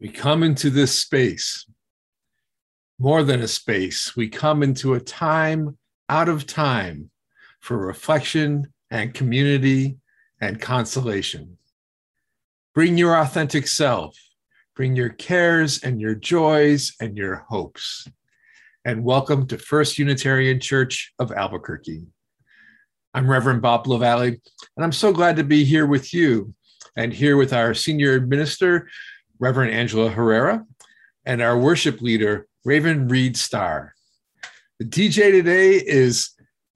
We come into this space, more than a space, we come into a time out of time for reflection and community and consolation. Bring your authentic self, bring your cares and your joys and your hopes. And welcome to First Unitarian Church of Albuquerque. I'm Reverend Bob LaValle, and I'm so glad to be here with you and here with our senior minister, Reverend Angela Herrera, and our worship leader, Raven Reed Starr. The DJ today is,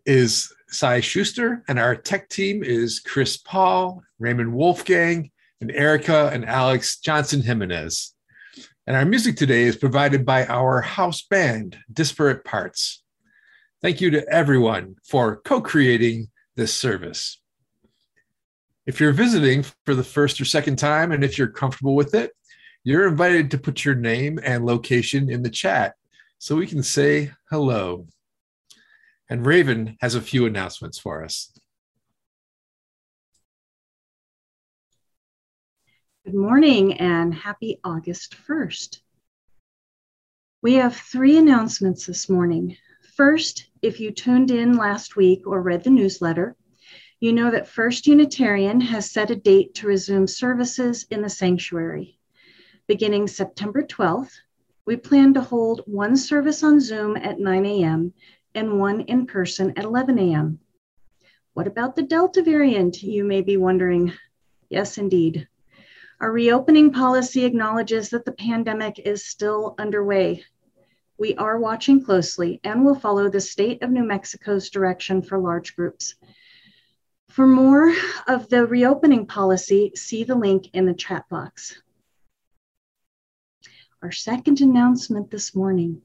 is Cy Schuster, and our tech team is Chris Paul, Raymond Wolfgang, and Erica and Alex Johnson Jimenez. And our music today is provided by our house band, Disparate Parts. Thank you to everyone for co creating this service. If you're visiting for the first or second time, and if you're comfortable with it, you're invited to put your name and location in the chat so we can say hello. And Raven has a few announcements for us. Good morning and happy August 1st. We have three announcements this morning. First, if you tuned in last week or read the newsletter, you know that First Unitarian has set a date to resume services in the sanctuary. Beginning September 12th, we plan to hold one service on Zoom at 9 a.m. and one in person at 11 a.m. What about the Delta variant, you may be wondering? Yes, indeed. Our reopening policy acknowledges that the pandemic is still underway. We are watching closely and will follow the state of New Mexico's direction for large groups. For more of the reopening policy, see the link in the chat box. Our second announcement this morning.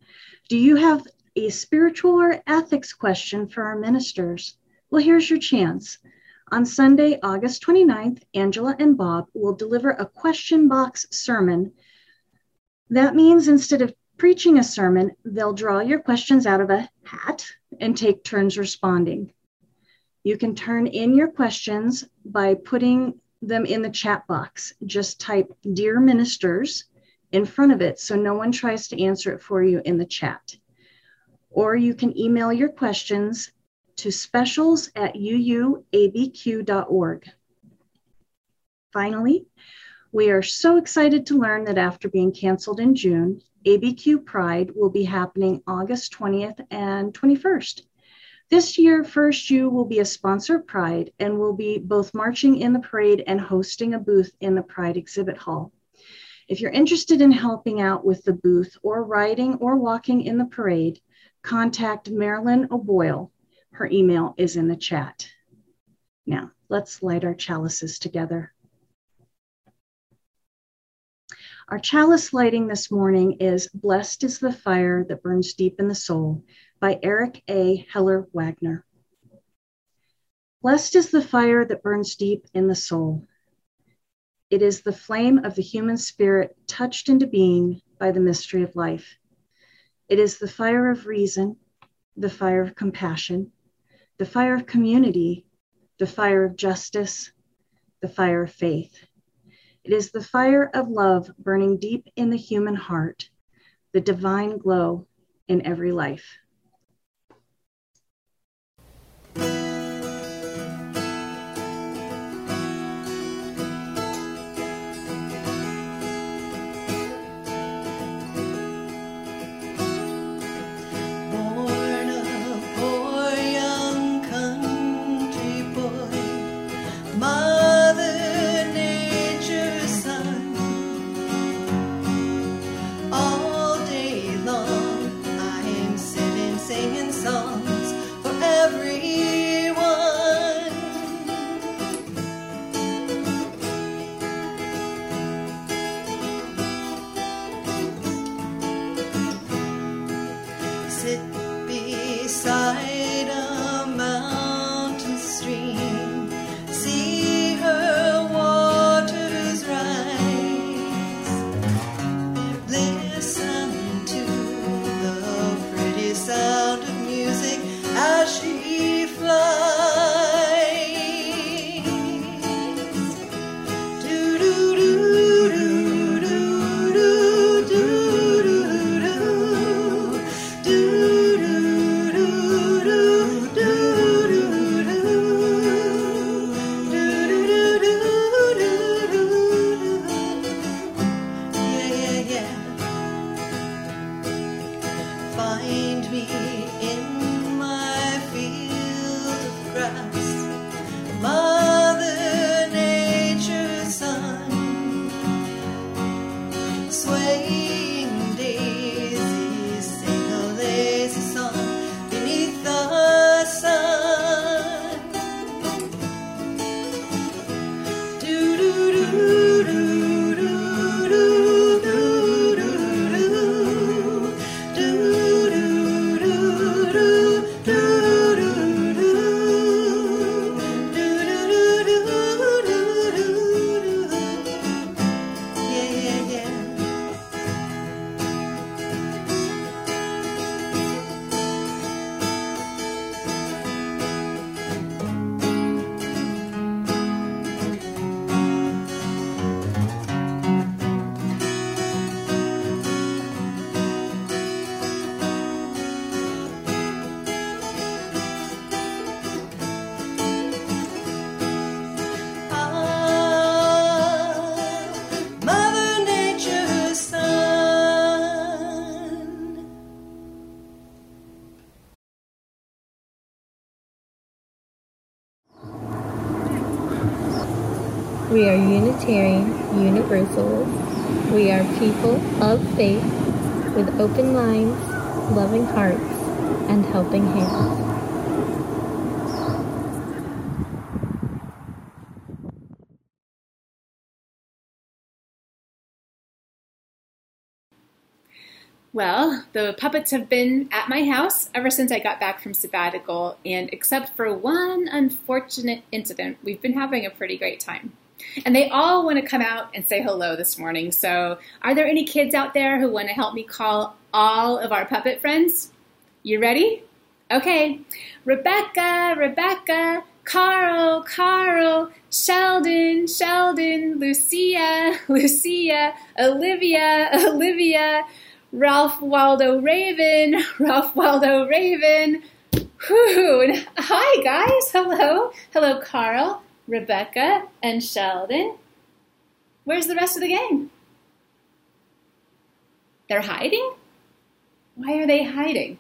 Do you have a spiritual or ethics question for our ministers? Well, here's your chance. On Sunday, August 29th, Angela and Bob will deliver a question box sermon. That means instead of preaching a sermon, they'll draw your questions out of a hat and take turns responding. You can turn in your questions by putting them in the chat box. Just type Dear Ministers in front of it so no one tries to answer it for you in the chat. Or you can email your questions to specials at uuabq.org. Finally, we are so excited to learn that after being canceled in June, ABQ Pride will be happening August 20th and 21st. This year, First U will be a sponsor of Pride and will be both marching in the parade and hosting a booth in the Pride exhibit hall. If you're interested in helping out with the booth or riding or walking in the parade, contact Marilyn O'Boyle. Her email is in the chat. Now, let's light our chalices together. Our chalice lighting this morning is Blessed is the Fire That Burns Deep in the Soul by Eric A. Heller Wagner. Blessed is the fire that burns deep in the soul. It is the flame of the human spirit touched into being by the mystery of life. It is the fire of reason, the fire of compassion, the fire of community, the fire of justice, the fire of faith. It is the fire of love burning deep in the human heart, the divine glow in every life. We are Unitarian Universalists. We are people of faith with open minds, loving hearts, and helping hands. Well, the puppets have been at my house ever since I got back from sabbatical, and except for one unfortunate incident, we've been having a pretty great time. And they all want to come out and say hello this morning. So, are there any kids out there who want to help me call all of our puppet friends? You ready? Okay. Rebecca, Rebecca, Carl, Carl, Sheldon, Sheldon, Lucia, Lucia, Olivia, Olivia, Ralph Waldo Raven, Ralph Waldo Raven. Whew. Hi, guys. Hello. Hello, Carl. Rebecca, and Sheldon. Where's the rest of the gang? They're hiding? Why are they hiding?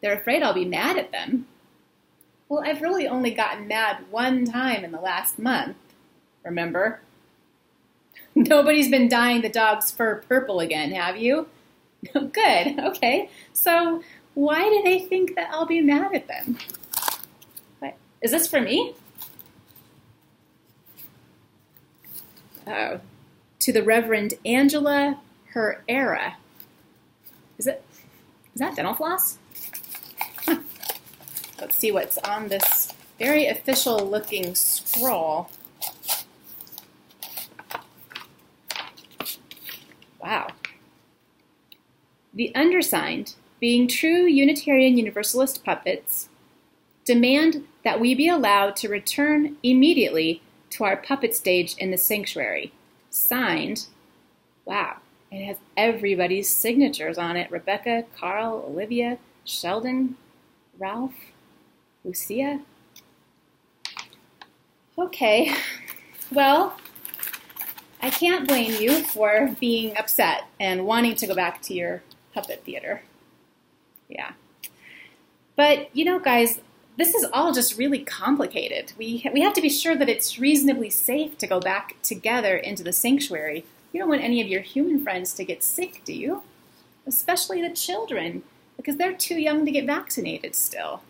They're afraid I'll be mad at them. Well, I've really only gotten mad one time in the last month, remember? Nobody's been dyeing the dog's fur purple again, have you? Good, okay. So, why do they think that I'll be mad at them? Is this for me? Oh, to the Reverend Angela Herrera. Is it? Is that dental floss? Let's see what's on this very official looking scroll. Wow. The undersigned, being true Unitarian Universalist puppets, demand that we be allowed to return immediately to our puppet stage in the sanctuary. Signed, wow, it has everybody's signatures on it Rebecca, Carl, Olivia, Sheldon, Ralph, Lucia. Okay, well, I can't blame you for being upset and wanting to go back to your puppet theater. Yeah. But, you know, guys, this is all just really complicated. We, we have to be sure that it's reasonably safe to go back together into the sanctuary. You don't want any of your human friends to get sick, do you? Especially the children, because they're too young to get vaccinated still.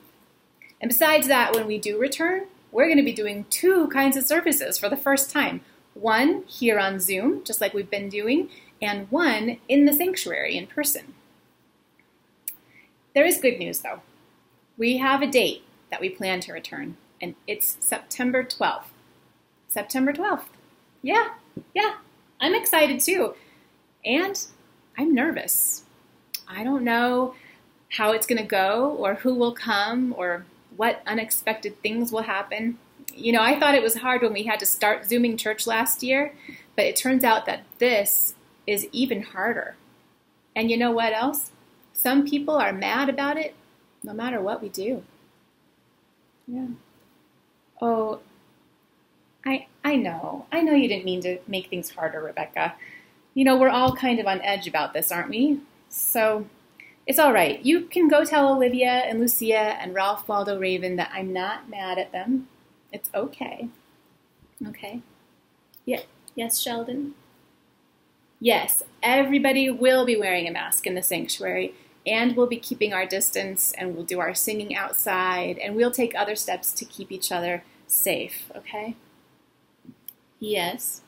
And besides that, when we do return, we're going to be doing two kinds of services for the first time one here on Zoom, just like we've been doing, and one in the sanctuary in person. There is good news, though. We have a date that we plan to return, and it's September 12th. September 12th. Yeah, yeah, I'm excited too. And I'm nervous. I don't know how it's going to go, or who will come, or what unexpected things will happen. You know, I thought it was hard when we had to start Zooming church last year, but it turns out that this is even harder. And you know what else? Some people are mad about it no matter what we do. Yeah. Oh, I I know. I know you didn't mean to make things harder, Rebecca. You know, we're all kind of on edge about this, aren't we? So it's all right. You can go tell Olivia and Lucia and Ralph Waldo Raven that I'm not mad at them. It's okay. Okay. Yeah. Yes, Sheldon. Yes, everybody will be wearing a mask in the sanctuary, and we'll be keeping our distance, and we'll do our singing outside, and we'll take other steps to keep each other safe, okay? Yes.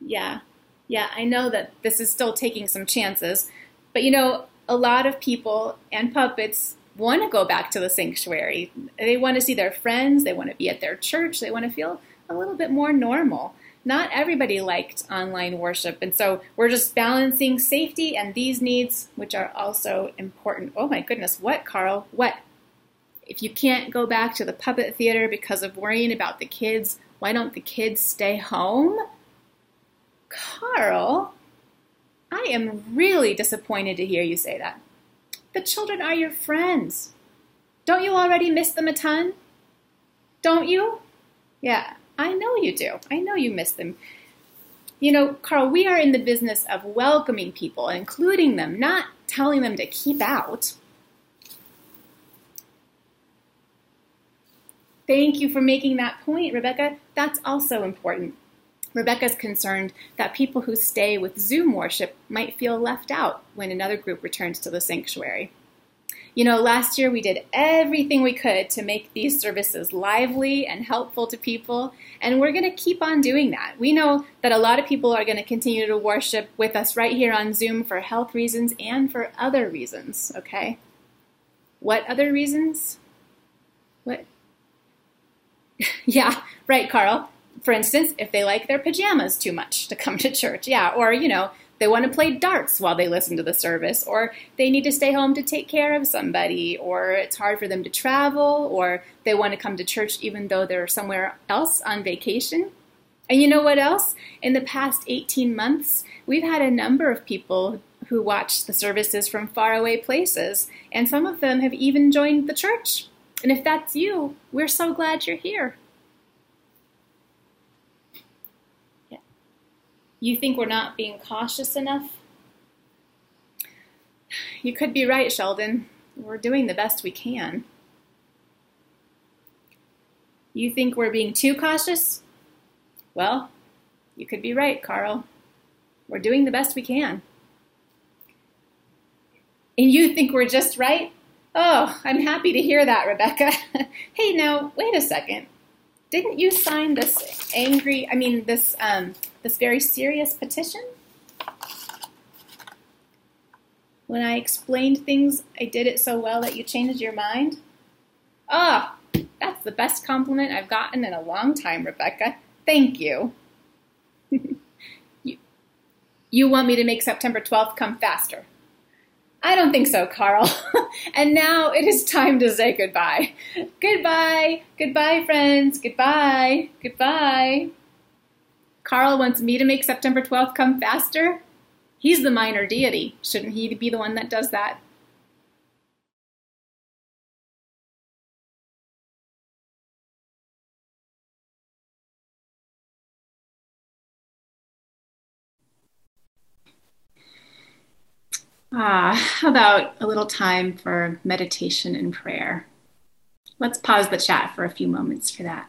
Yeah. Yeah, I know that this is still taking some chances, but you know, a lot of people and puppets want to go back to the sanctuary. They want to see their friends, they want to be at their church, they want to feel a little bit more normal. Not everybody liked online worship, and so we're just balancing safety and these needs, which are also important. Oh my goodness, what, Carl? What? If you can't go back to the puppet theater because of worrying about the kids, why don't the kids stay home? Carl, I am really disappointed to hear you say that. The children are your friends. Don't you already miss them a ton? Don't you? Yeah, I know you do. I know you miss them. You know, Carl, we are in the business of welcoming people, including them, not telling them to keep out. Thank you for making that point, Rebecca. That's also important. Rebecca's concerned that people who stay with Zoom worship might feel left out when another group returns to the sanctuary. You know, last year we did everything we could to make these services lively and helpful to people, and we're going to keep on doing that. We know that a lot of people are going to continue to worship with us right here on Zoom for health reasons and for other reasons, okay? What other reasons? What? yeah, right, Carl for instance, if they like their pajamas too much to come to church, yeah, or, you know, they want to play darts while they listen to the service, or they need to stay home to take care of somebody, or it's hard for them to travel, or they want to come to church even though they're somewhere else on vacation. And you know what else? In the past 18 months, we've had a number of people who watch the services from faraway places, and some of them have even joined the church. And if that's you, we're so glad you're here. You think we're not being cautious enough? You could be right, Sheldon. We're doing the best we can. You think we're being too cautious? Well, you could be right, Carl. We're doing the best we can. And you think we're just right? Oh, I'm happy to hear that, Rebecca. hey, now, wait a second. Didn't you sign this angry, I mean, this um, this very serious petition. When I explained things, I did it so well that you changed your mind. Ah, oh, that's the best compliment I've gotten in a long time, Rebecca. Thank you. you. You want me to make September 12th come faster? I don't think so, Carl. and now it is time to say goodbye. Goodbye. Goodbye, friends. Goodbye. Goodbye. Carl wants me to make September 12th come faster? He's the minor deity. Shouldn't he be the one that does that? Ah, how about a little time for meditation and prayer? Let's pause the chat for a few moments for that.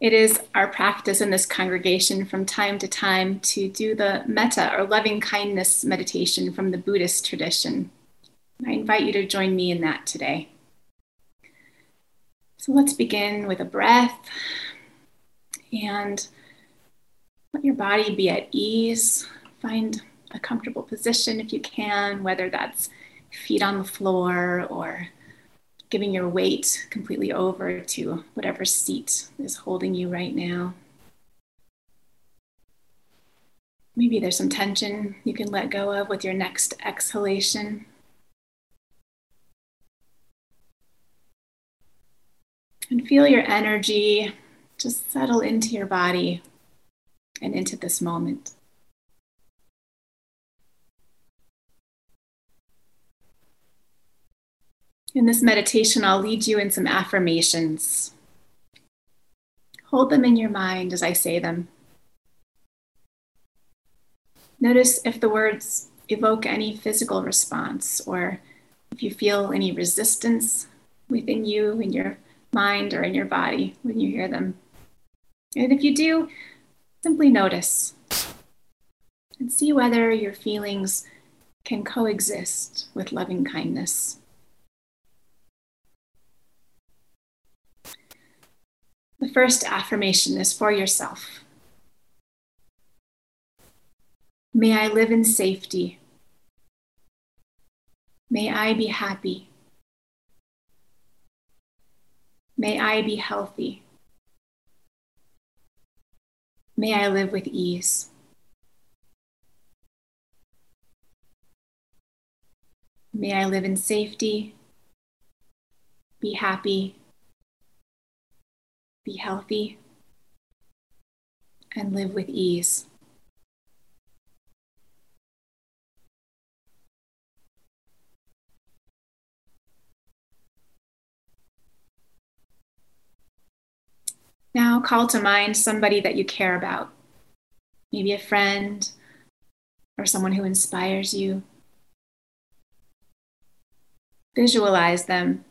It is our practice in this congregation from time to time to do the metta or loving kindness meditation from the Buddhist tradition. I invite you to join me in that today. So let's begin with a breath and let your body be at ease. Find a comfortable position if you can, whether that's feet on the floor or giving your weight completely over to whatever seat is holding you right now. Maybe there's some tension you can let go of with your next exhalation. And feel your energy just settle into your body and into this moment. In this meditation, I'll lead you in some affirmations. Hold them in your mind as I say them. Notice if the words evoke any physical response or if you feel any resistance within you, in your mind, or in your body when you hear them. And if you do, Simply notice and see whether your feelings can coexist with loving kindness. The first affirmation is for yourself. May I live in safety. May I be happy. May I be healthy. May I live with ease. May I live in safety, be happy, be healthy, and live with ease. Now call to mind somebody that you care about, maybe a friend or someone who inspires you. Visualize them.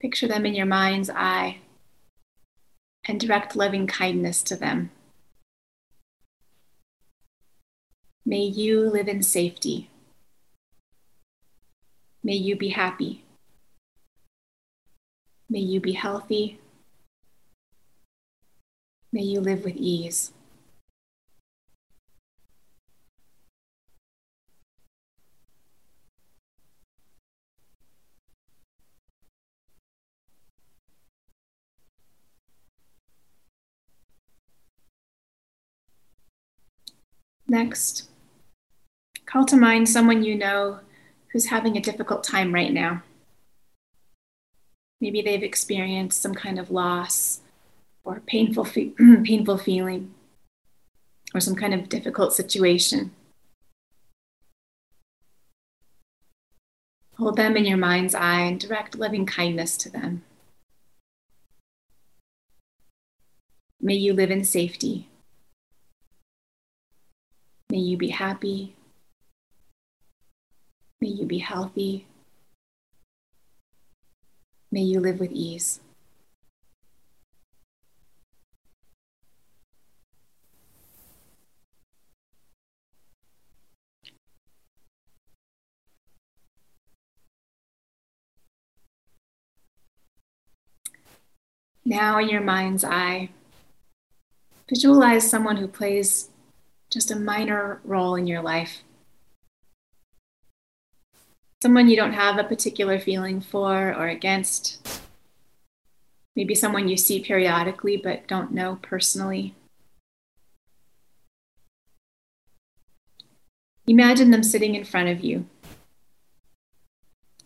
Picture them in your mind's eye and direct loving kindness to them. May you live in safety. May you be happy. May you be healthy. May you live with ease. Next, call to mind someone you know who's having a difficult time right now. Maybe they've experienced some kind of loss or painful, fe- painful feeling or some kind of difficult situation. Hold them in your mind's eye and direct loving kindness to them. May you live in safety. May you be happy. May you be healthy. May you live with ease. Now, in your mind's eye, visualize someone who plays just a minor role in your life. Someone you don't have a particular feeling for or against. Maybe someone you see periodically but don't know personally. Imagine them sitting in front of you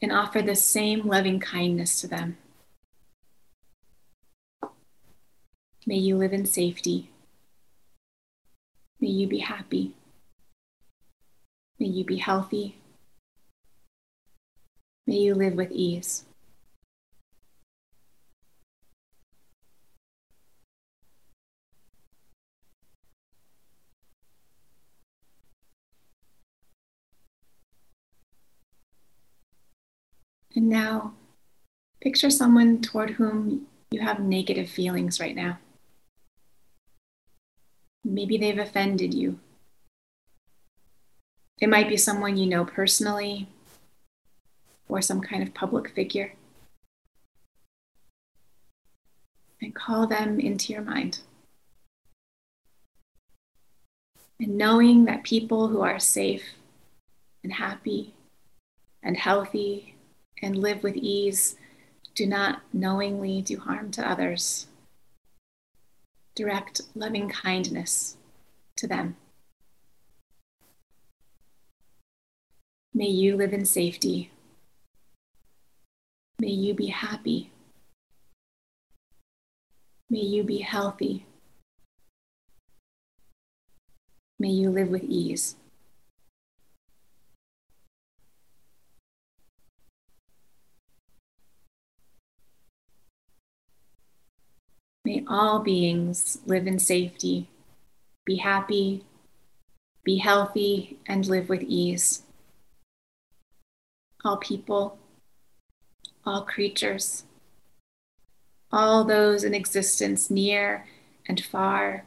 and offer the same loving kindness to them. May you live in safety. May you be happy. May you be healthy. May you live with ease. And now, picture someone toward whom you have negative feelings right now. Maybe they've offended you. It might be someone you know personally or some kind of public figure. And call them into your mind. And knowing that people who are safe and happy and healthy and live with ease do not knowingly do harm to others direct loving kindness to them. May you live in safety. May you be happy. May you be healthy. May you live with ease. May all beings live in safety, be happy, be healthy, and live with ease. All people, all creatures, all those in existence near and far,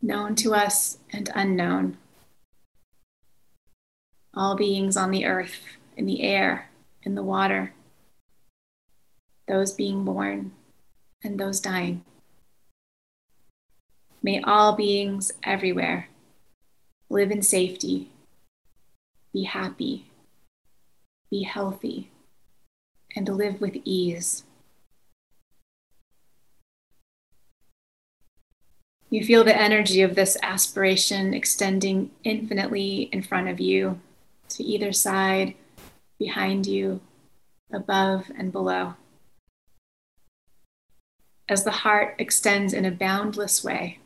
known to us and unknown. All beings on the earth, in the air, in the water, those being born and those dying. May all beings everywhere live in safety, be happy, be healthy, and live with ease. You feel the energy of this aspiration extending infinitely in front of you, to either side, behind you, above and below. As the heart extends in a boundless way,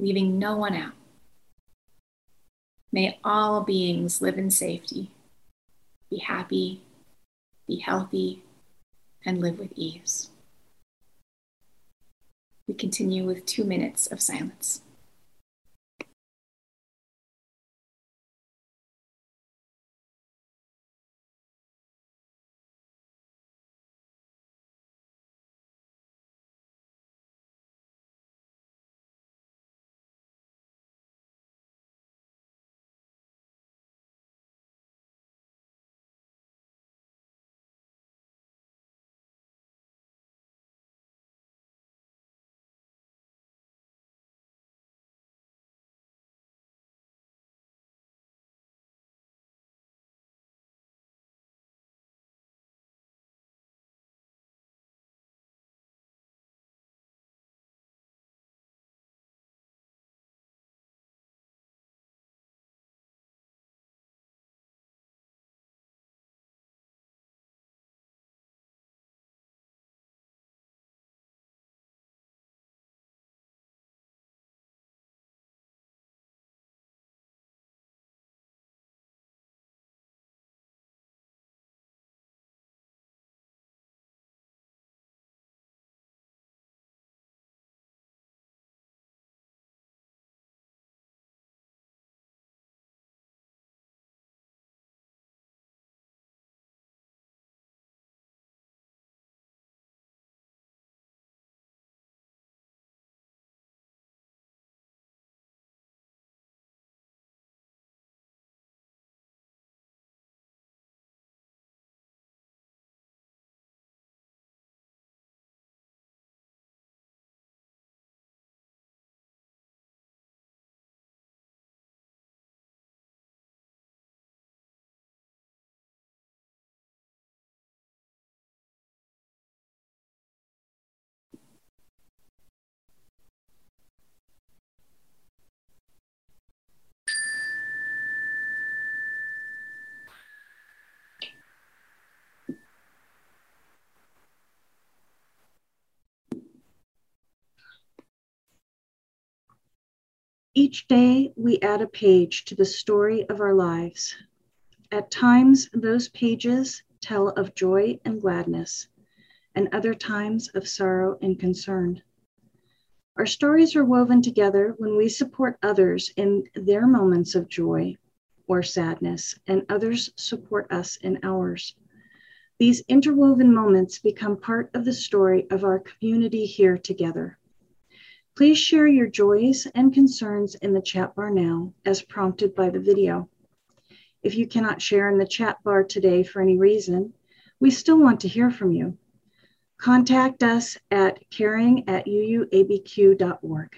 leaving no one out. May all beings live in safety, be happy, be healthy, and live with ease. We continue with two minutes of silence. Each day, we add a page to the story of our lives. At times, those pages tell of joy and gladness, and other times of sorrow and concern. Our stories are woven together when we support others in their moments of joy or sadness, and others support us in ours. These interwoven moments become part of the story of our community here together. Please share your joys and concerns in the chat bar now, as prompted by the video. If you cannot share in the chat bar today for any reason, we still want to hear from you. Contact us at caring at uuabq.org.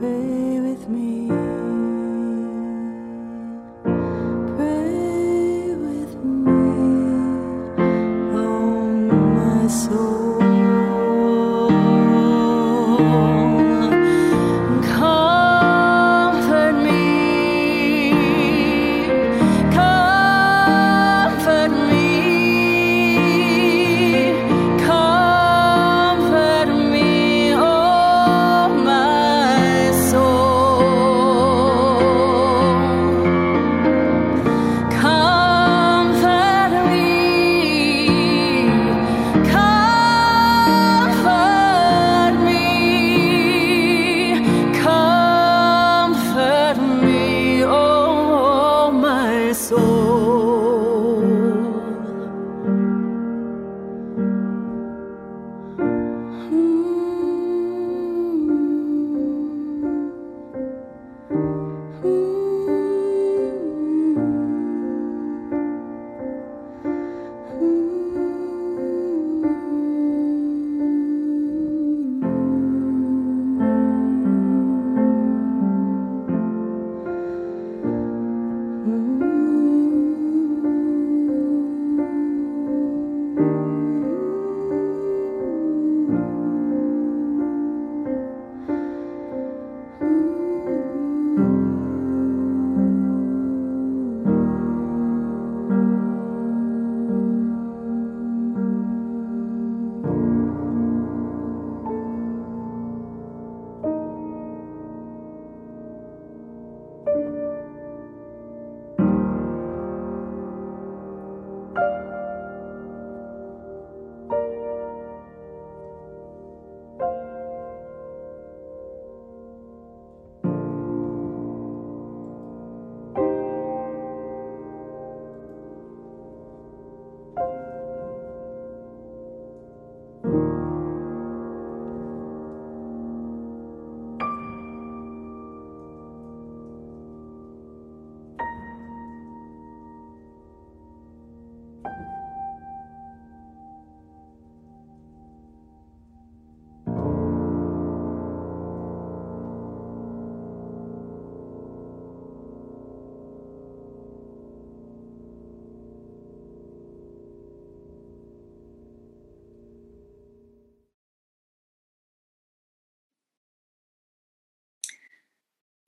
Pray with me. Pray with me, oh my soul.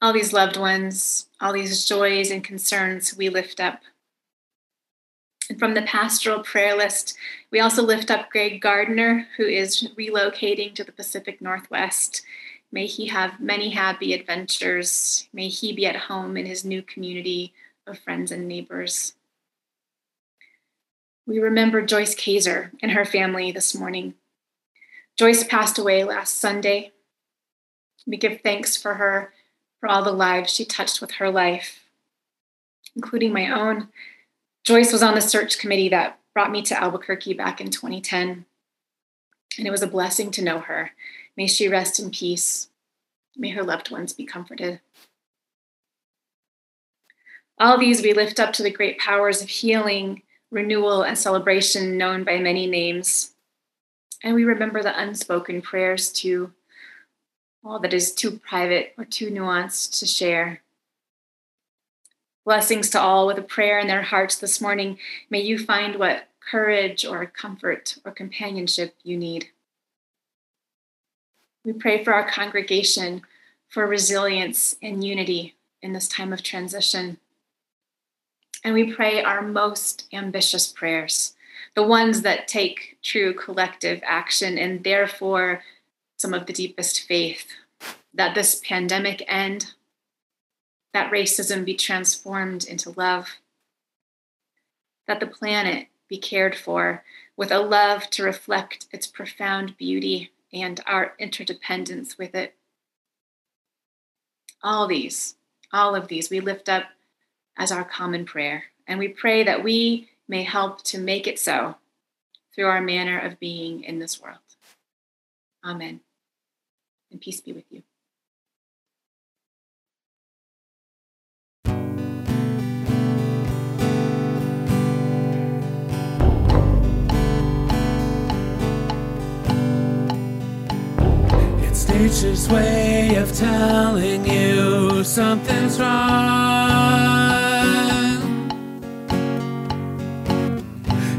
All these loved ones, all these joys and concerns we lift up. And from the pastoral prayer list, we also lift up Greg Gardner, who is relocating to the Pacific Northwest. May he have many happy adventures. May he be at home in his new community of friends and neighbors. We remember Joyce Kaiser and her family this morning. Joyce passed away last Sunday. We give thanks for her, for all the lives she touched with her life, including my own. Joyce was on the search committee that brought me to Albuquerque back in 2010, and it was a blessing to know her. May she rest in peace. May her loved ones be comforted. All these we lift up to the great powers of healing, renewal, and celebration known by many names. And we remember the unspoken prayers too, all that is too private or too nuanced to share. Blessings to all with a prayer in their hearts this morning. May you find what courage or comfort or companionship you need. We pray for our congregation for resilience and unity in this time of transition. And we pray our most ambitious prayers, the ones that take true collective action and therefore some of the deepest faith that this pandemic end that racism be transformed into love, that the planet be cared for with a love to reflect its profound beauty and our interdependence with it. All these, all of these, we lift up as our common prayer, and we pray that we may help to make it so through our manner of being in this world. Amen. And peace be with you. It's nature's way of telling you something's wrong.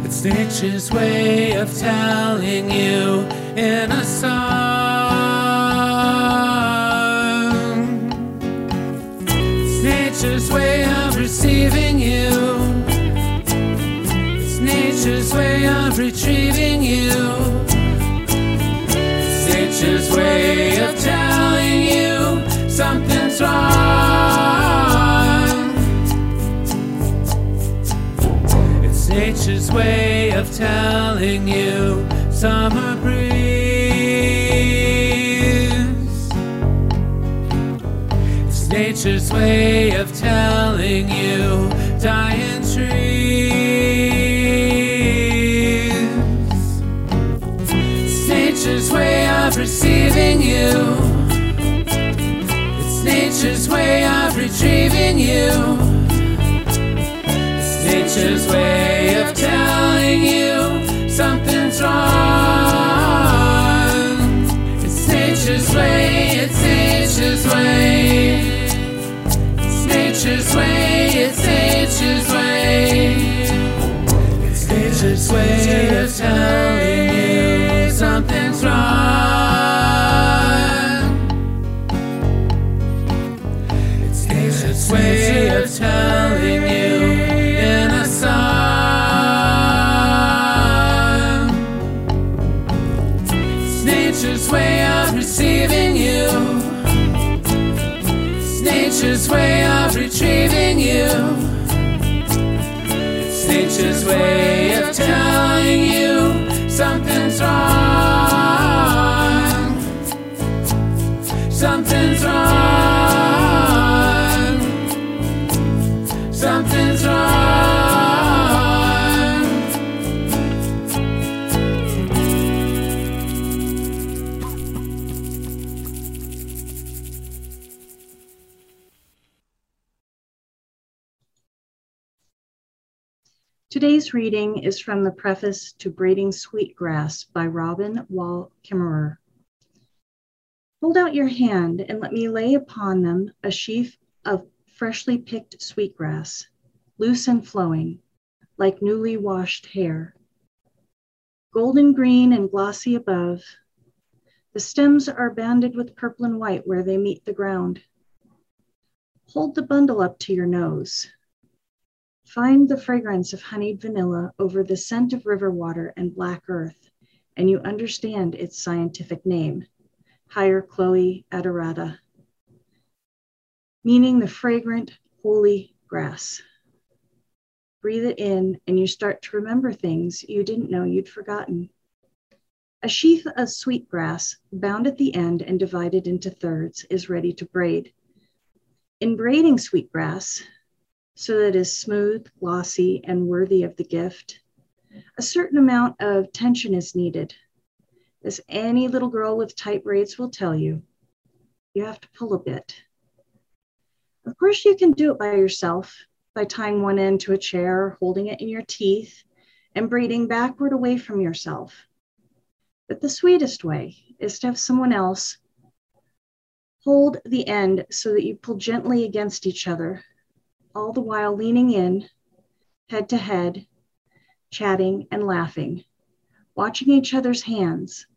It's nature's way of telling you in a song. Receiving you. It's nature's way of retrieving you nature's way of telling you something's wrong. It's nature's way of telling you summer nature's way of telling you dying trees. It's nature's way of receiving you. It's nature's way of retrieving you. It's nature's way Today's reading is from the preface to Braiding Sweetgrass by Robin Wall Kimmerer. Hold out your hand and let me lay upon them a sheaf of freshly picked sweetgrass, loose and flowing, like newly washed hair. Golden green and glossy above, the stems are banded with purple and white where they meet the ground. Hold the bundle up to your nose. Find the fragrance of honeyed vanilla over the scent of river water and black earth, and you understand its scientific name, Hierochloe odorata, meaning the fragrant, holy grass. Breathe it in, and you start to remember things you didn't know you'd forgotten. A sheath of sweetgrass, bound at the end and divided into thirds, is ready to braid. In braiding sweetgrass, so that it is smooth, glossy, and worthy of the gift, a certain amount of tension is needed. As any little girl with tight braids will tell you, you have to pull a bit. Of course, you can do it by yourself by tying one end to a chair, holding it in your teeth, and braiding backward away from yourself. But the sweetest way is to have someone else hold the end so that you pull gently against each other, all the while leaning in, head to head, chatting and laughing, watching each other's hands,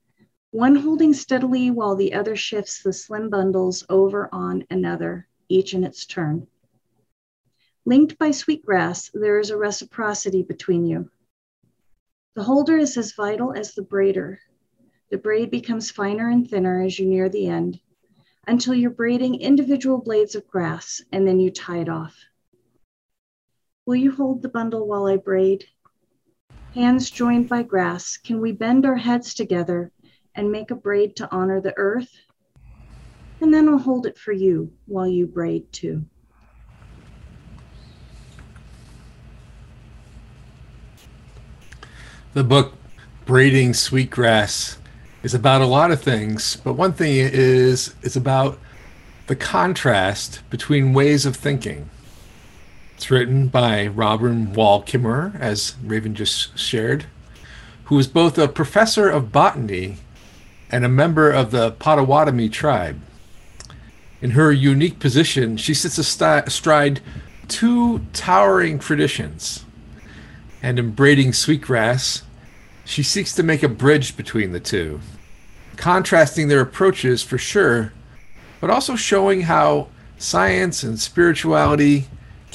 one holding steadily while the other shifts the slim bundles over on another, each in its turn. Linked by sweetgrass, there is a reciprocity between you. The holder is as vital as the braider. The braid becomes finer and thinner as you near the end until you're braiding individual blades of grass and then you tie it off. Will you hold the bundle while I braid? Hands joined by grass, can we bend our heads together and make a braid to honor the earth? And then I'll hold it for you while you braid too. The book Braiding Sweetgrass is about a lot of things, but one thing is it's about the contrast between ways of thinking. It's written by Robin Wall Kimmerer, as Raven just shared, who is both a professor of botany and a member of the Potawatomi tribe. In her unique position, she sits astride two towering traditions. And in braiding sweetgrass, she seeks to make a bridge between the two, contrasting their approaches for sure, but also showing how science and spirituality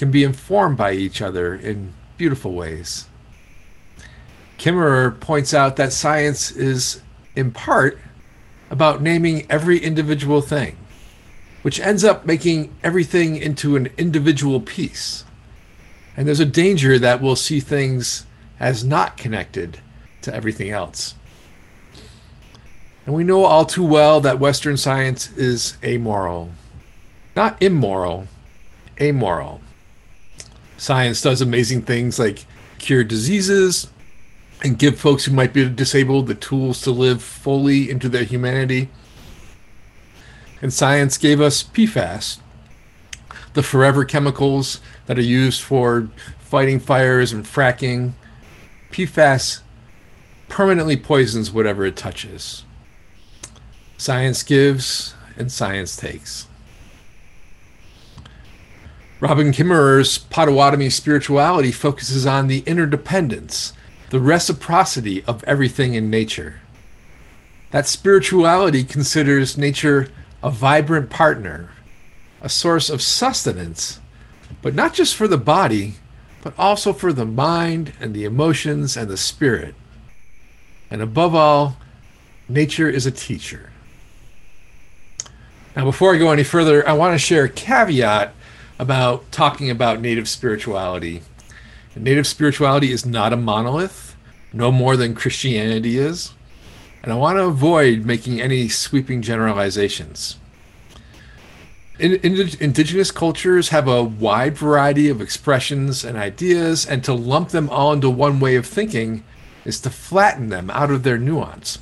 can be informed by each other in beautiful ways. Kimmerer points out that science is, in part, about naming every individual thing, which ends up making everything into an individual piece. And there's a danger that we'll see things as not connected to everything else. And we know all too well that Western science is amoral. Not immoral, amoral. Science does amazing things like cure diseases and give folks who might be disabled the tools to live fully into their humanity. And science gave us PFAS, the forever chemicals that are used for fighting fires and fracking. PFAS permanently poisons whatever it touches. Science gives and science takes. Robin Kimmerer's Potawatomi spirituality focuses on the interdependence, the reciprocity of everything in nature. That spirituality considers nature a vibrant partner, a source of sustenance, but not just for the body, but also for the mind and the emotions and the spirit. And above all, nature is a teacher. Now, before I go any further, I want to share a caveat about talking about native spirituality. Native spirituality is not a monolith, no more than Christianity is. And I want to avoid making any sweeping generalizations. In, in, indigenous cultures have a wide variety of expressions and ideas, and to lump them all into one way of thinking is to flatten them out of their nuance.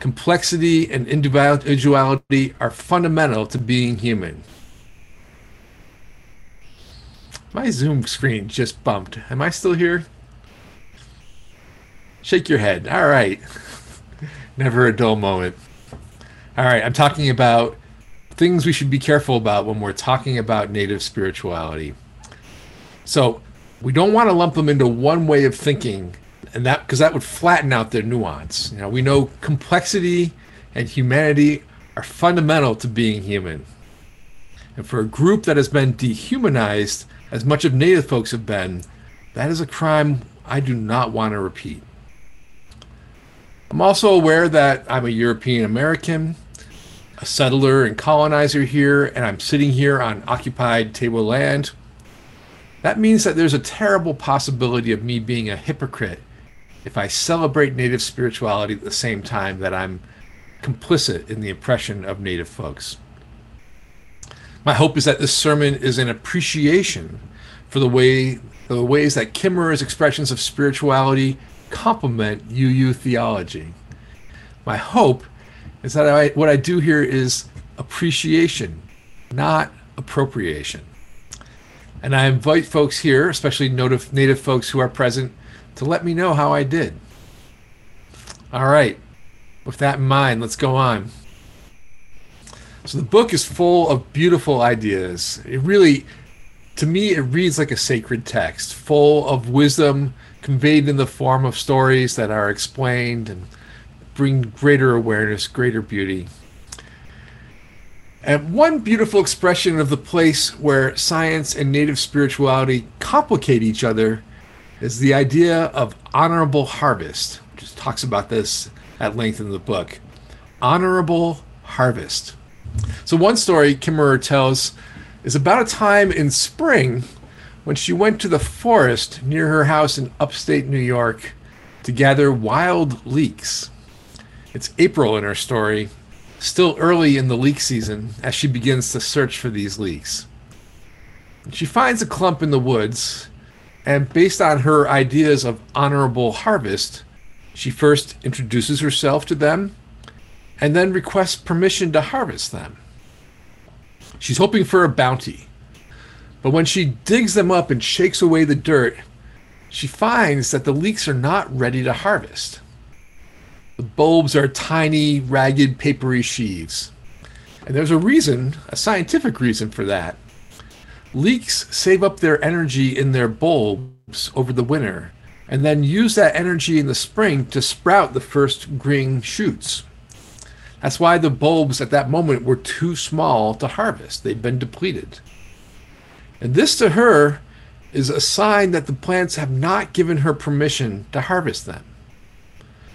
Complexity and individuality are fundamental to being human. My Zoom screen just bumped. Am I still here? Shake your head. All right. Never a dull moment. All right, I'm talking about things we should be careful about when we're talking about native spirituality. So, we don't want to lump them into one way of thinking and that because that would flatten out their nuance. You know, we know complexity and humanity are fundamental to being human. And for a group that has been dehumanized as much of Native folks have been, that is a crime I do not want to repeat. I'm also aware that I'm a European American, a settler and colonizer here, and I'm sitting here on occupied table land. That means that there's a terrible possibility of me being a hypocrite if I celebrate Native spirituality at the same time that I'm complicit in the oppression of Native folks. My hope is that this sermon is an appreciation for the way the ways that Kimmerer's expressions of spirituality complement UU theology. My hope is that I, what I do here is appreciation, not appropriation. And I invite folks here, especially native, native folks who are present, to let me know how I did. All right, with that in mind, let's go on. So the book is full of beautiful ideas. It really, to me, it reads like a sacred text, full of wisdom conveyed in the form of stories that are explained and bring greater awareness, greater beauty. And one beautiful expression of the place where science and native spirituality complicate each other is the idea of honorable harvest, which talks about this at length in the book. Honorable harvest. So, one story Kimmerer tells is about a time in spring when she went to the forest near her house in upstate New York to gather wild leeks. It's April in her story, still early in the leek season as she begins to search for these leeks. She finds a clump in the woods and based on her ideas of honorable harvest, she first introduces herself to them and then requests permission to harvest them. She's hoping for a bounty. But when she digs them up and shakes away the dirt, she finds that the leeks are not ready to harvest. The bulbs are tiny, ragged, papery sheaves. And there's a reason, a scientific reason for that. Leeks save up their energy in their bulbs over the winter and then use that energy in the spring to sprout the first green shoots. That's why the bulbs at that moment were too small to harvest. They'd been depleted. And this to her is a sign that the plants have not given her permission to harvest them.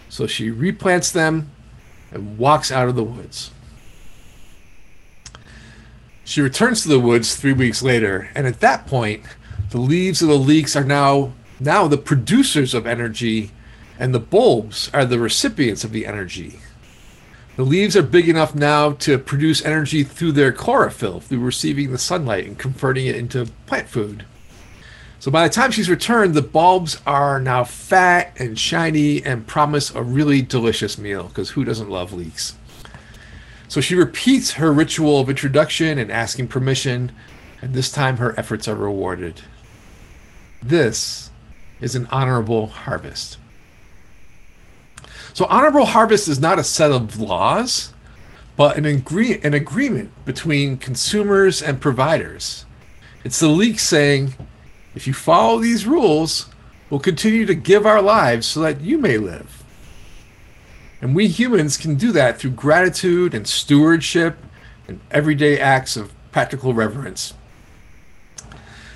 So she replants them and walks out of the woods. She returns to the woods three weeks later, and at that point, the leaves of the leeks are now now the producers of energy, and the bulbs are the recipients of the energy. The leaves are big enough now to produce energy through their chlorophyll, through receiving the sunlight and converting it into plant food. So by the time she's returned, the bulbs are now fat and shiny and promise a really delicious meal, because who doesn't love leeks? So she repeats her ritual of introduction and asking permission, and this time her efforts are rewarded. This is an honorable harvest. So, honorable harvest is not a set of laws, but an, agree- an agreement between consumers and providers. It's the leek saying, if you follow these rules, we'll continue to give our lives so that you may live. And we humans can do that through gratitude and stewardship and everyday acts of practical reverence.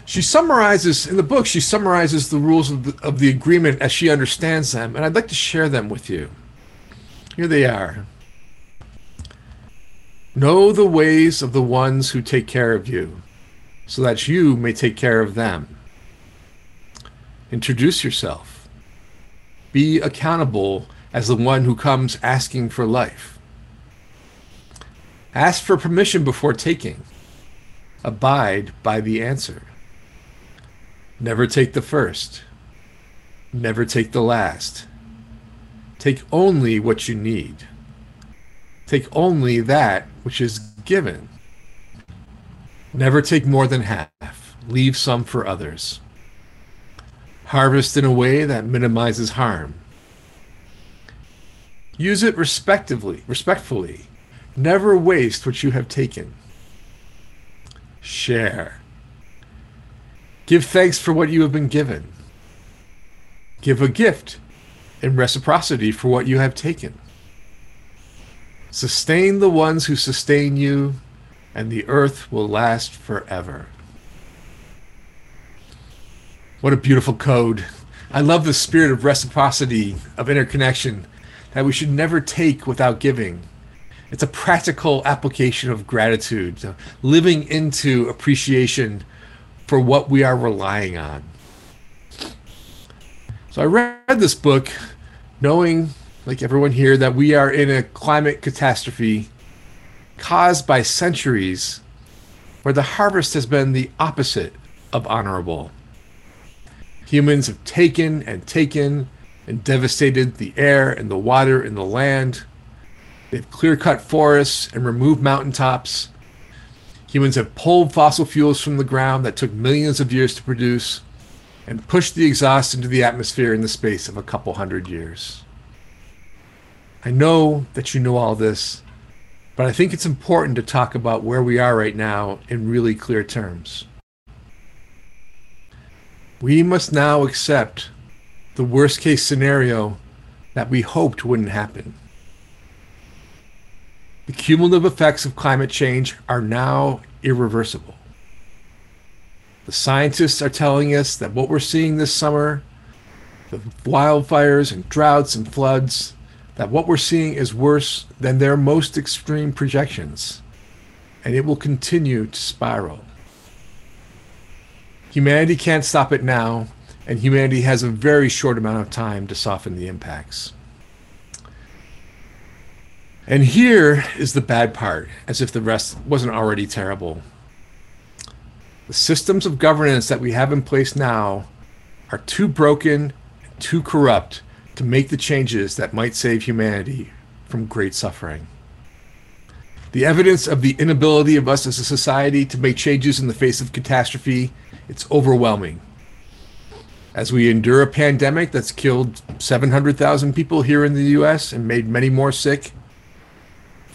She summarizes, in the book, she summarizes the rules of the, of the agreement as she understands them, and I'd like to share them with you. Here they are. Know the ways of the ones who take care of you, so that you may take care of them. Introduce yourself. Be accountable as the one who comes asking for life. Ask for permission before taking. Abide by the answer. Never take the first. Never take the last. Take only what you need. Take only that which is given. Never take more than half. Leave some for others. Harvest in a way that minimizes harm. Use it respectively, respectfully. Never waste what you have taken. Share. Give thanks for what you have been given. Give a gift in reciprocity for what you have taken. Sustain the ones who sustain you, and the earth will last forever. What a beautiful code. I love the spirit of reciprocity, of interconnection, that we should never take without giving. It's a practical application of gratitude, living into appreciation for what we are relying on. So I read this book knowing, like everyone here, that we are in a climate catastrophe caused by centuries where the harvest has been the opposite of honorable. Humans have taken and taken and devastated the air and the water and the land. They've clear cut forests and removed mountaintops. Humans have pulled fossil fuels from the ground that took millions of years to produce and pushed the exhaust into the atmosphere in the space of a couple hundred years. I know that you know all this, but I think it's important to talk about where we are right now in really clear terms. We must now accept the worst case scenario that we hoped wouldn't happen. The cumulative effects of climate change are now irreversible. The scientists are telling us that what we're seeing this summer, the wildfires and droughts and floods, that what we're seeing is worse than their most extreme projections, and it will continue to spiral. Humanity can't stop it now, and humanity has a very short amount of time to soften the impacts. And here is the bad part, as if the rest wasn't already terrible. The systems of governance that we have in place now are too broken too corrupt to make the changes that might save humanity from great suffering. The evidence of the inability of us as a society to make changes in the face of catastrophe, it's overwhelming as we endure a pandemic that's killed 700,000 people here in the US and made many more sick,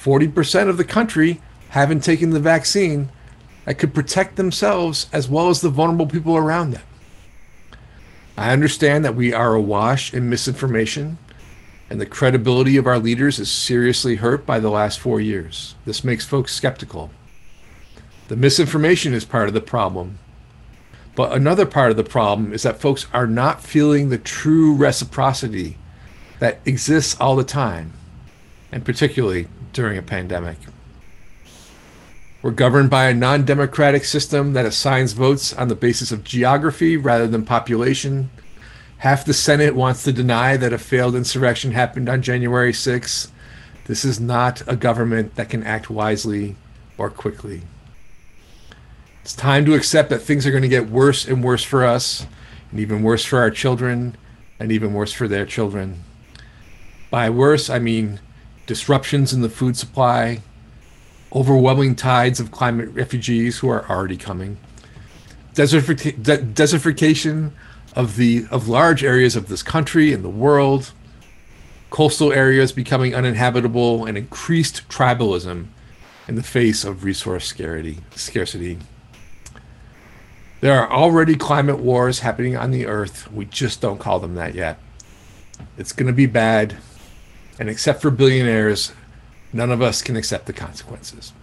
40% of the country haven't taken the vaccine that could protect themselves as well as the vulnerable people around them. I understand that we are awash in misinformation and the credibility of our leaders is seriously hurt by the last four years. This makes folks skeptical. The misinformation is part of the problem but another part of the problem is that folks are not feeling the true reciprocity that exists all the time, and particularly during a pandemic. We're governed by a non democratic system that assigns votes on the basis of geography rather than population. Half the Senate wants to deny that a failed insurrection happened on January 6th. This is not a government that can act wisely or quickly. It's time to accept that things are going to get worse and worse for us, and even worse for our children, and even worse for their children. By worse, I mean disruptions in the food supply, overwhelming tides of climate refugees who are already coming, desertific- de- desertification of the of large areas of this country and the world, coastal areas becoming uninhabitable, and increased tribalism in the face of resource scarcity. Scarcity. There are already climate wars happening on the earth. We just don't call them that yet. It's going to be bad. And except for billionaires, none of us can accept the consequences.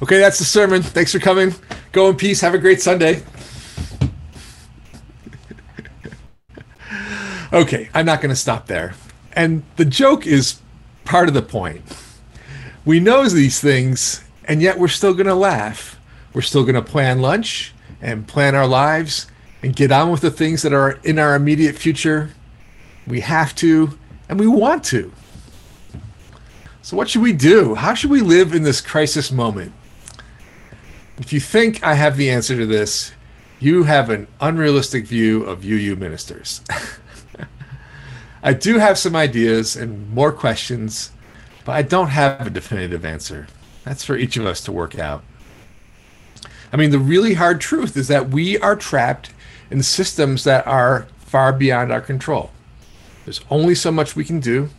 Okay, that's the sermon. Thanks for coming. Go in peace. Have a great Sunday. okay, I'm not going to stop there. And the joke is part of the point. We know these things and yet we're still going to laugh. We're still going to plan lunch and plan our lives and get on with the things that are in our immediate future. We have to and we want to. So, what should we do? How should we live in this crisis moment? If you think I have the answer to this, you have an unrealistic view of UU ministers. I do have some ideas and more questions, but I don't have a definitive answer. That's for each of us to work out. I mean, the really hard truth is that we are trapped in systems that are far beyond our control. There's only so much we can do,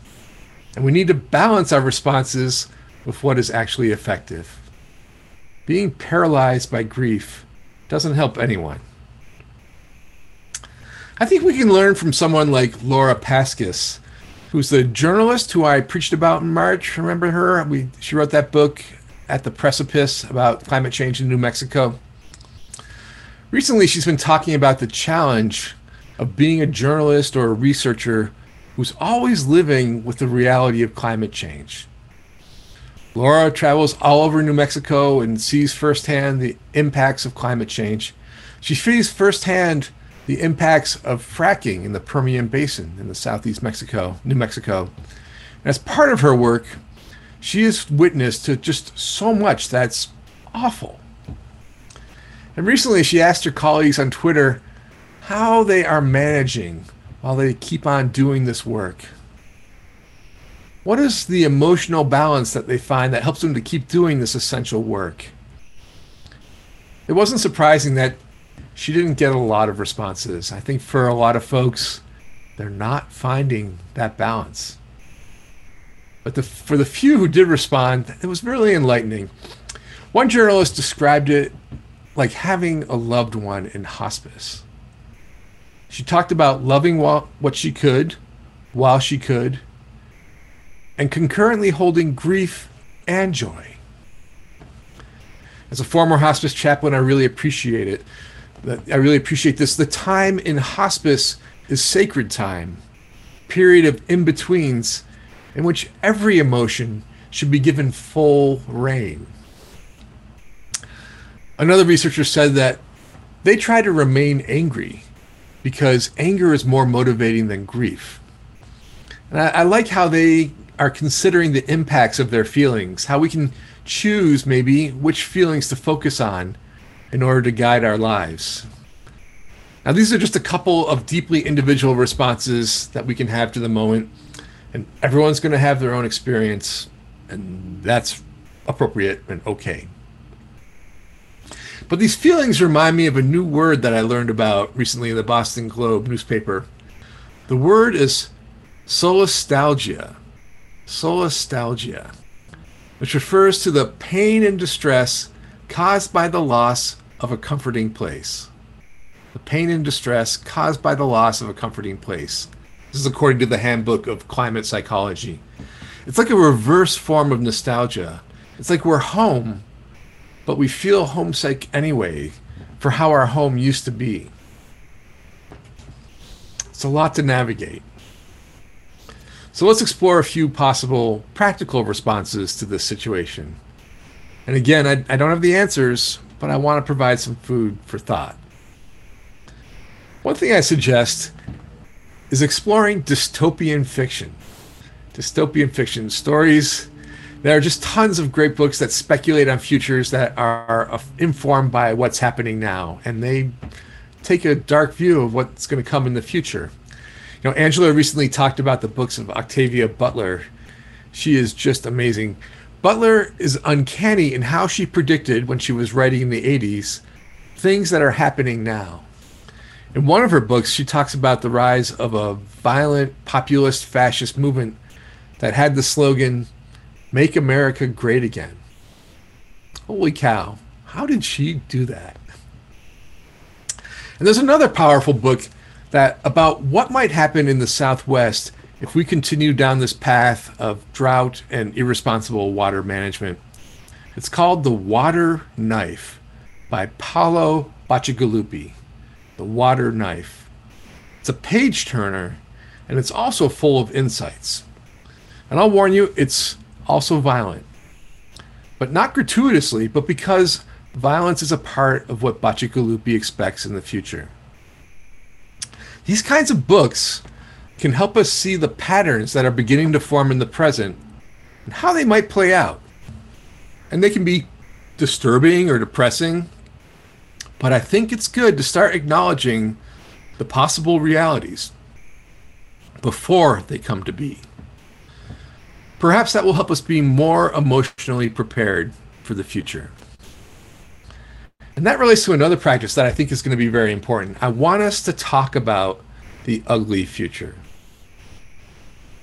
and we need to balance our responses with what is actually effective. Being paralyzed by grief doesn't help anyone. I think we can learn from someone like Laura Paskus, who's the journalist who I preached about in March. Remember her? We, she wrote that book, at the precipice about climate change in New Mexico. Recently, she's been talking about the challenge of being a journalist or a researcher who's always living with the reality of climate change. Laura travels all over New Mexico and sees firsthand the impacts of climate change. She sees firsthand the impacts of fracking in the Permian Basin in the southeast Mexico, New Mexico. As part of her work, she is witness to just so much that's awful. And recently, she asked her colleagues on Twitter how they are managing while they keep on doing this work. What is the emotional balance that they find that helps them to keep doing this essential work? It wasn't surprising that she didn't get a lot of responses. I think for a lot of folks, they're not finding that balance. But the, for the few who did respond, it was really enlightening. One journalist described it like having a loved one in hospice. She talked about loving what she could while she could and concurrently holding grief and joy. As a former hospice chaplain, I really appreciate it. I really appreciate this. The time in hospice is sacred time, period of in betweens, in which every emotion should be given full rein. Another researcher said that they try to remain angry because anger is more motivating than grief. And I, I like how they are considering the impacts of their feelings, how we can choose maybe which feelings to focus on in order to guide our lives. Now, these are just a couple of deeply individual responses that we can have to the moment, and everyone's going to have their own experience, and that's appropriate and okay. But these feelings remind me of a new word that I learned about recently in the Boston Globe newspaper. The word is solastalgia solastalgia, which refers to the pain and distress caused by the loss of a comforting place. The pain and distress caused by the loss of a comforting place. This is according to the Handbook of Climate Psychology. It's like a reverse form of nostalgia. It's like we're home, but we feel homesick anyway for how our home used to be. It's a lot to navigate. So let's explore a few possible practical responses to this situation. And again, I, I don't have the answers, but I want to provide some food for thought. One thing I suggest is exploring dystopian fiction. Dystopian fiction stories. There are just tons of great books that speculate on futures that are uh, informed by what's happening now, and they take a dark view of what's going to come in the future. You know, Angela recently talked about the books of Octavia Butler. She is just amazing. Butler is uncanny in how she predicted when she was writing in the 80s things that are happening now. In one of her books, she talks about the rise of a violent populist fascist movement that had the slogan, Make America Great Again. Holy cow, how did she do that? And there's another powerful book that about what might happen in the Southwest if we continue down this path of drought and irresponsible water management. It's called The Water Knife by Paolo Bacigalupi. The Water Knife. It's a page turner and it's also full of insights. And I'll warn you, it's also violent. But not gratuitously, but because violence is a part of what Bacigalupi expects in the future. These kinds of books can help us see the patterns that are beginning to form in the present and how they might play out. And they can be disturbing or depressing, but I think it's good to start acknowledging the possible realities before they come to be. Perhaps that will help us be more emotionally prepared for the future. And that relates to another practice that I think is going to be very important. I want us to talk about the ugly future.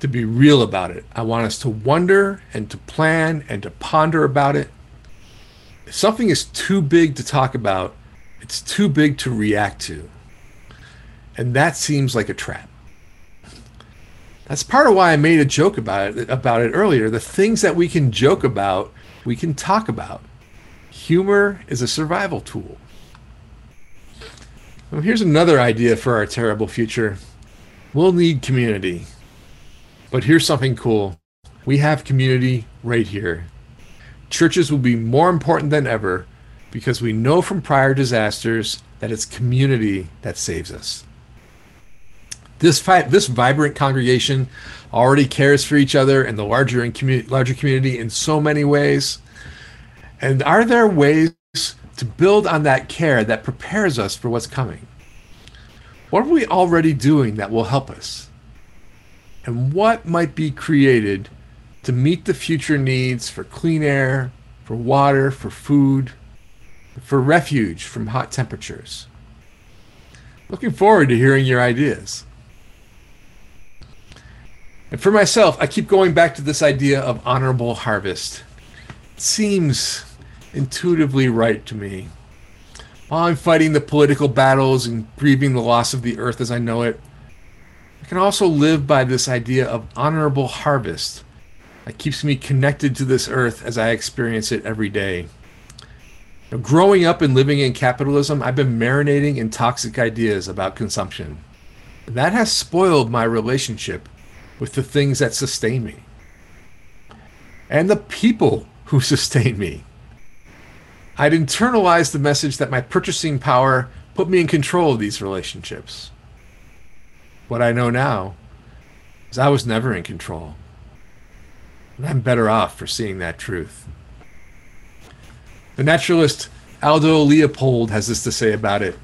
To be real about it. I want us to wonder and to plan and to ponder about it. If something is too big to talk about, it's too big to react to. And that seems like a trap. That's part of why I made a joke about it about it earlier. The things that we can joke about, we can talk about. Humor is a survival tool. Well, here's another idea for our terrible future. We'll need community. But here's something cool we have community right here. Churches will be more important than ever because we know from prior disasters that it's community that saves us. This, this vibrant congregation already cares for each other and the larger and commu- larger community in so many ways. And are there ways to build on that care that prepares us for what's coming? What are we already doing that will help us? And what might be created to meet the future needs for clean air, for water, for food, for refuge from hot temperatures? Looking forward to hearing your ideas. And for myself, I keep going back to this idea of honorable harvest. It seems intuitively right to me. While I'm fighting the political battles and grieving the loss of the earth as I know it, I can also live by this idea of honorable harvest that keeps me connected to this earth as I experience it every day. Now, growing up and living in capitalism, I've been marinating in toxic ideas about consumption. That has spoiled my relationship with the things that sustain me and the people who sustain me. I'd internalized the message that my purchasing power put me in control of these relationships. What I know now is I was never in control. And I'm better off for seeing that truth. The naturalist Aldo Leopold has this to say about it.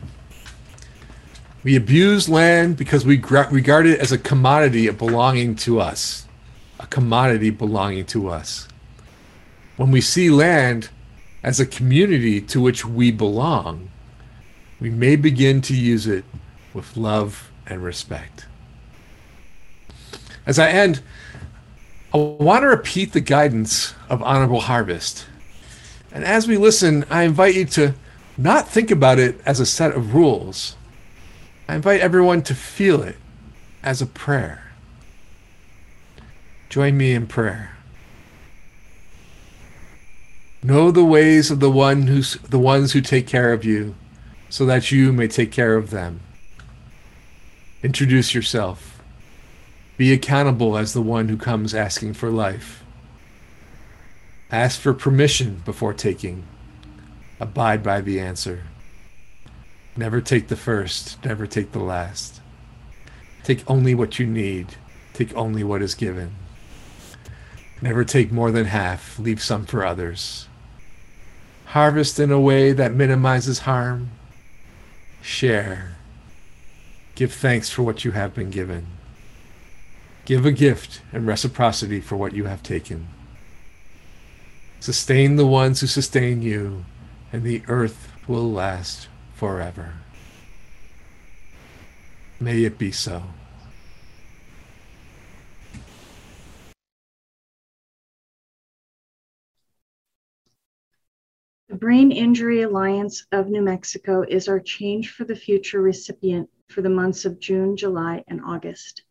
We abuse land because we regard it as a commodity belonging to us. A commodity belonging to us. When we see land as a community to which we belong, we may begin to use it with love and respect. As I end, I want to repeat the guidance of Honorable Harvest. And as we listen, I invite you to not think about it as a set of rules I invite everyone to feel it as a prayer. Join me in prayer. Know the ways of the one who's the ones who take care of you, so that you may take care of them. Introduce yourself. Be accountable as the one who comes asking for life. Ask for permission before taking. Abide by the answer. Never take the first, never take the last. Take only what you need, take only what is given. Never take more than half, leave some for others. Harvest in a way that minimizes harm. Share. Give thanks for what you have been given. Give a gift and reciprocity for what you have taken. Sustain the ones who sustain you, and the earth will last forever. May it be so. The Brain Injury Alliance of New Mexico is our Change for the Future recipient for the months of June, July, and August.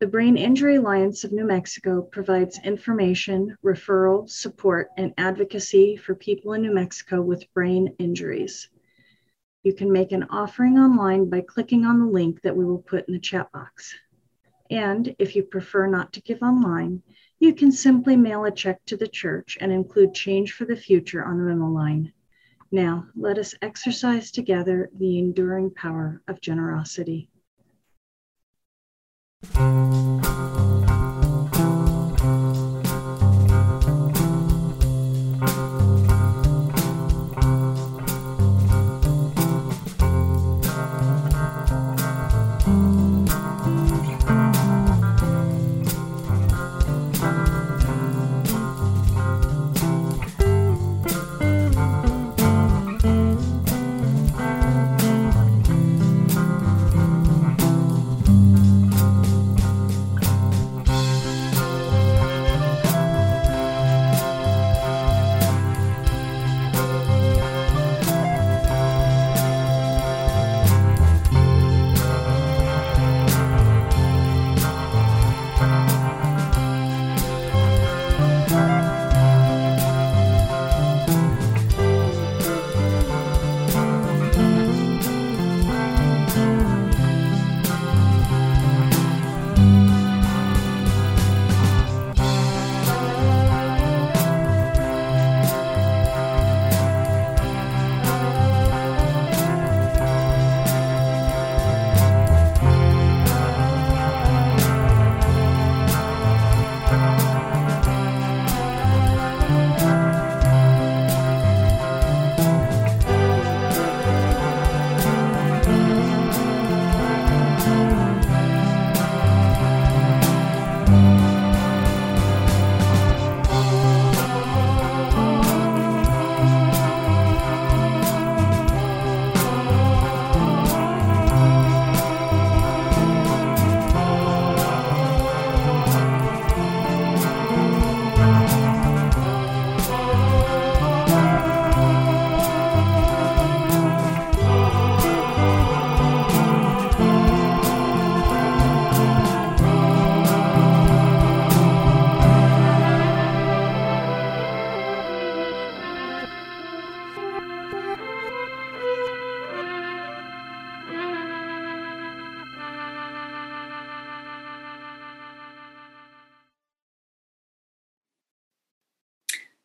The Brain Injury Alliance of New Mexico provides information, referral, support, and advocacy for people in New Mexico with brain injuries. You can make an offering online by clicking on the link that we will put in the chat box. And if you prefer not to give online, you can simply mail a check to the church and include change for the future on the memo line. Now, let us exercise together the enduring power of generosity.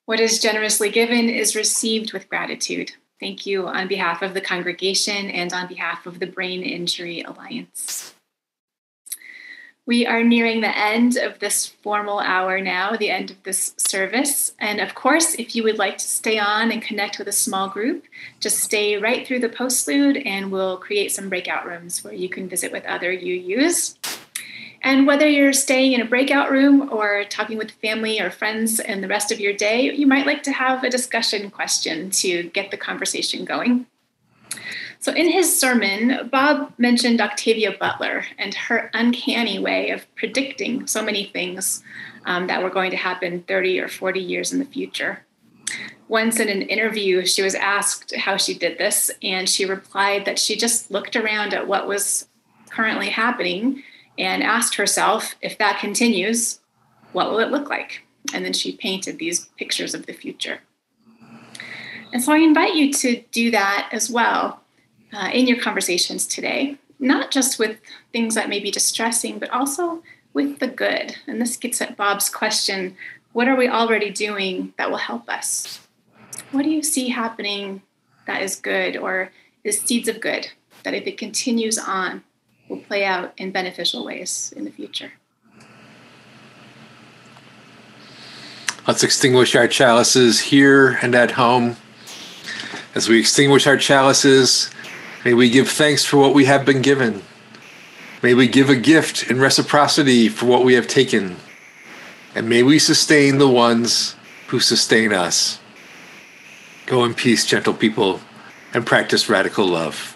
What is generously given is received with gratitude. Thank you on behalf of the congregation and on behalf of the Brain Injury Alliance. We are nearing the end of this formal hour now, the end of this service. And of course, if you would like to stay on and connect with a small group, just stay right through the postlude and we'll create some breakout rooms where you can visit with other UUs. And whether you're staying in a breakout room or talking with family or friends and the rest of your day, you might like to have a discussion question to get the conversation going. So, in his sermon, Bob mentioned Octavia Butler and her uncanny way of predicting so many things um, that were going to happen 30 or 40 years in the future. Once in an interview, she was asked how she did this, and she replied that she just looked around at what was currently happening and asked herself, if that continues, what will it look like? And then she painted these pictures of the future. And so I invite you to do that as well uh, in your conversations today, not just with things that may be distressing, but also with the good. And this gets at Bob's question what are we already doing that will help us? What do you see happening that is good or is seeds of good that if it continues on will play out in beneficial ways in the future? Let's extinguish our chalices here and at home. As we extinguish our chalices, May we give thanks for what we have been given. May we give a gift in reciprocity for what we have taken. And may we sustain the ones who sustain us. Go in peace, gentle people, and practice radical love.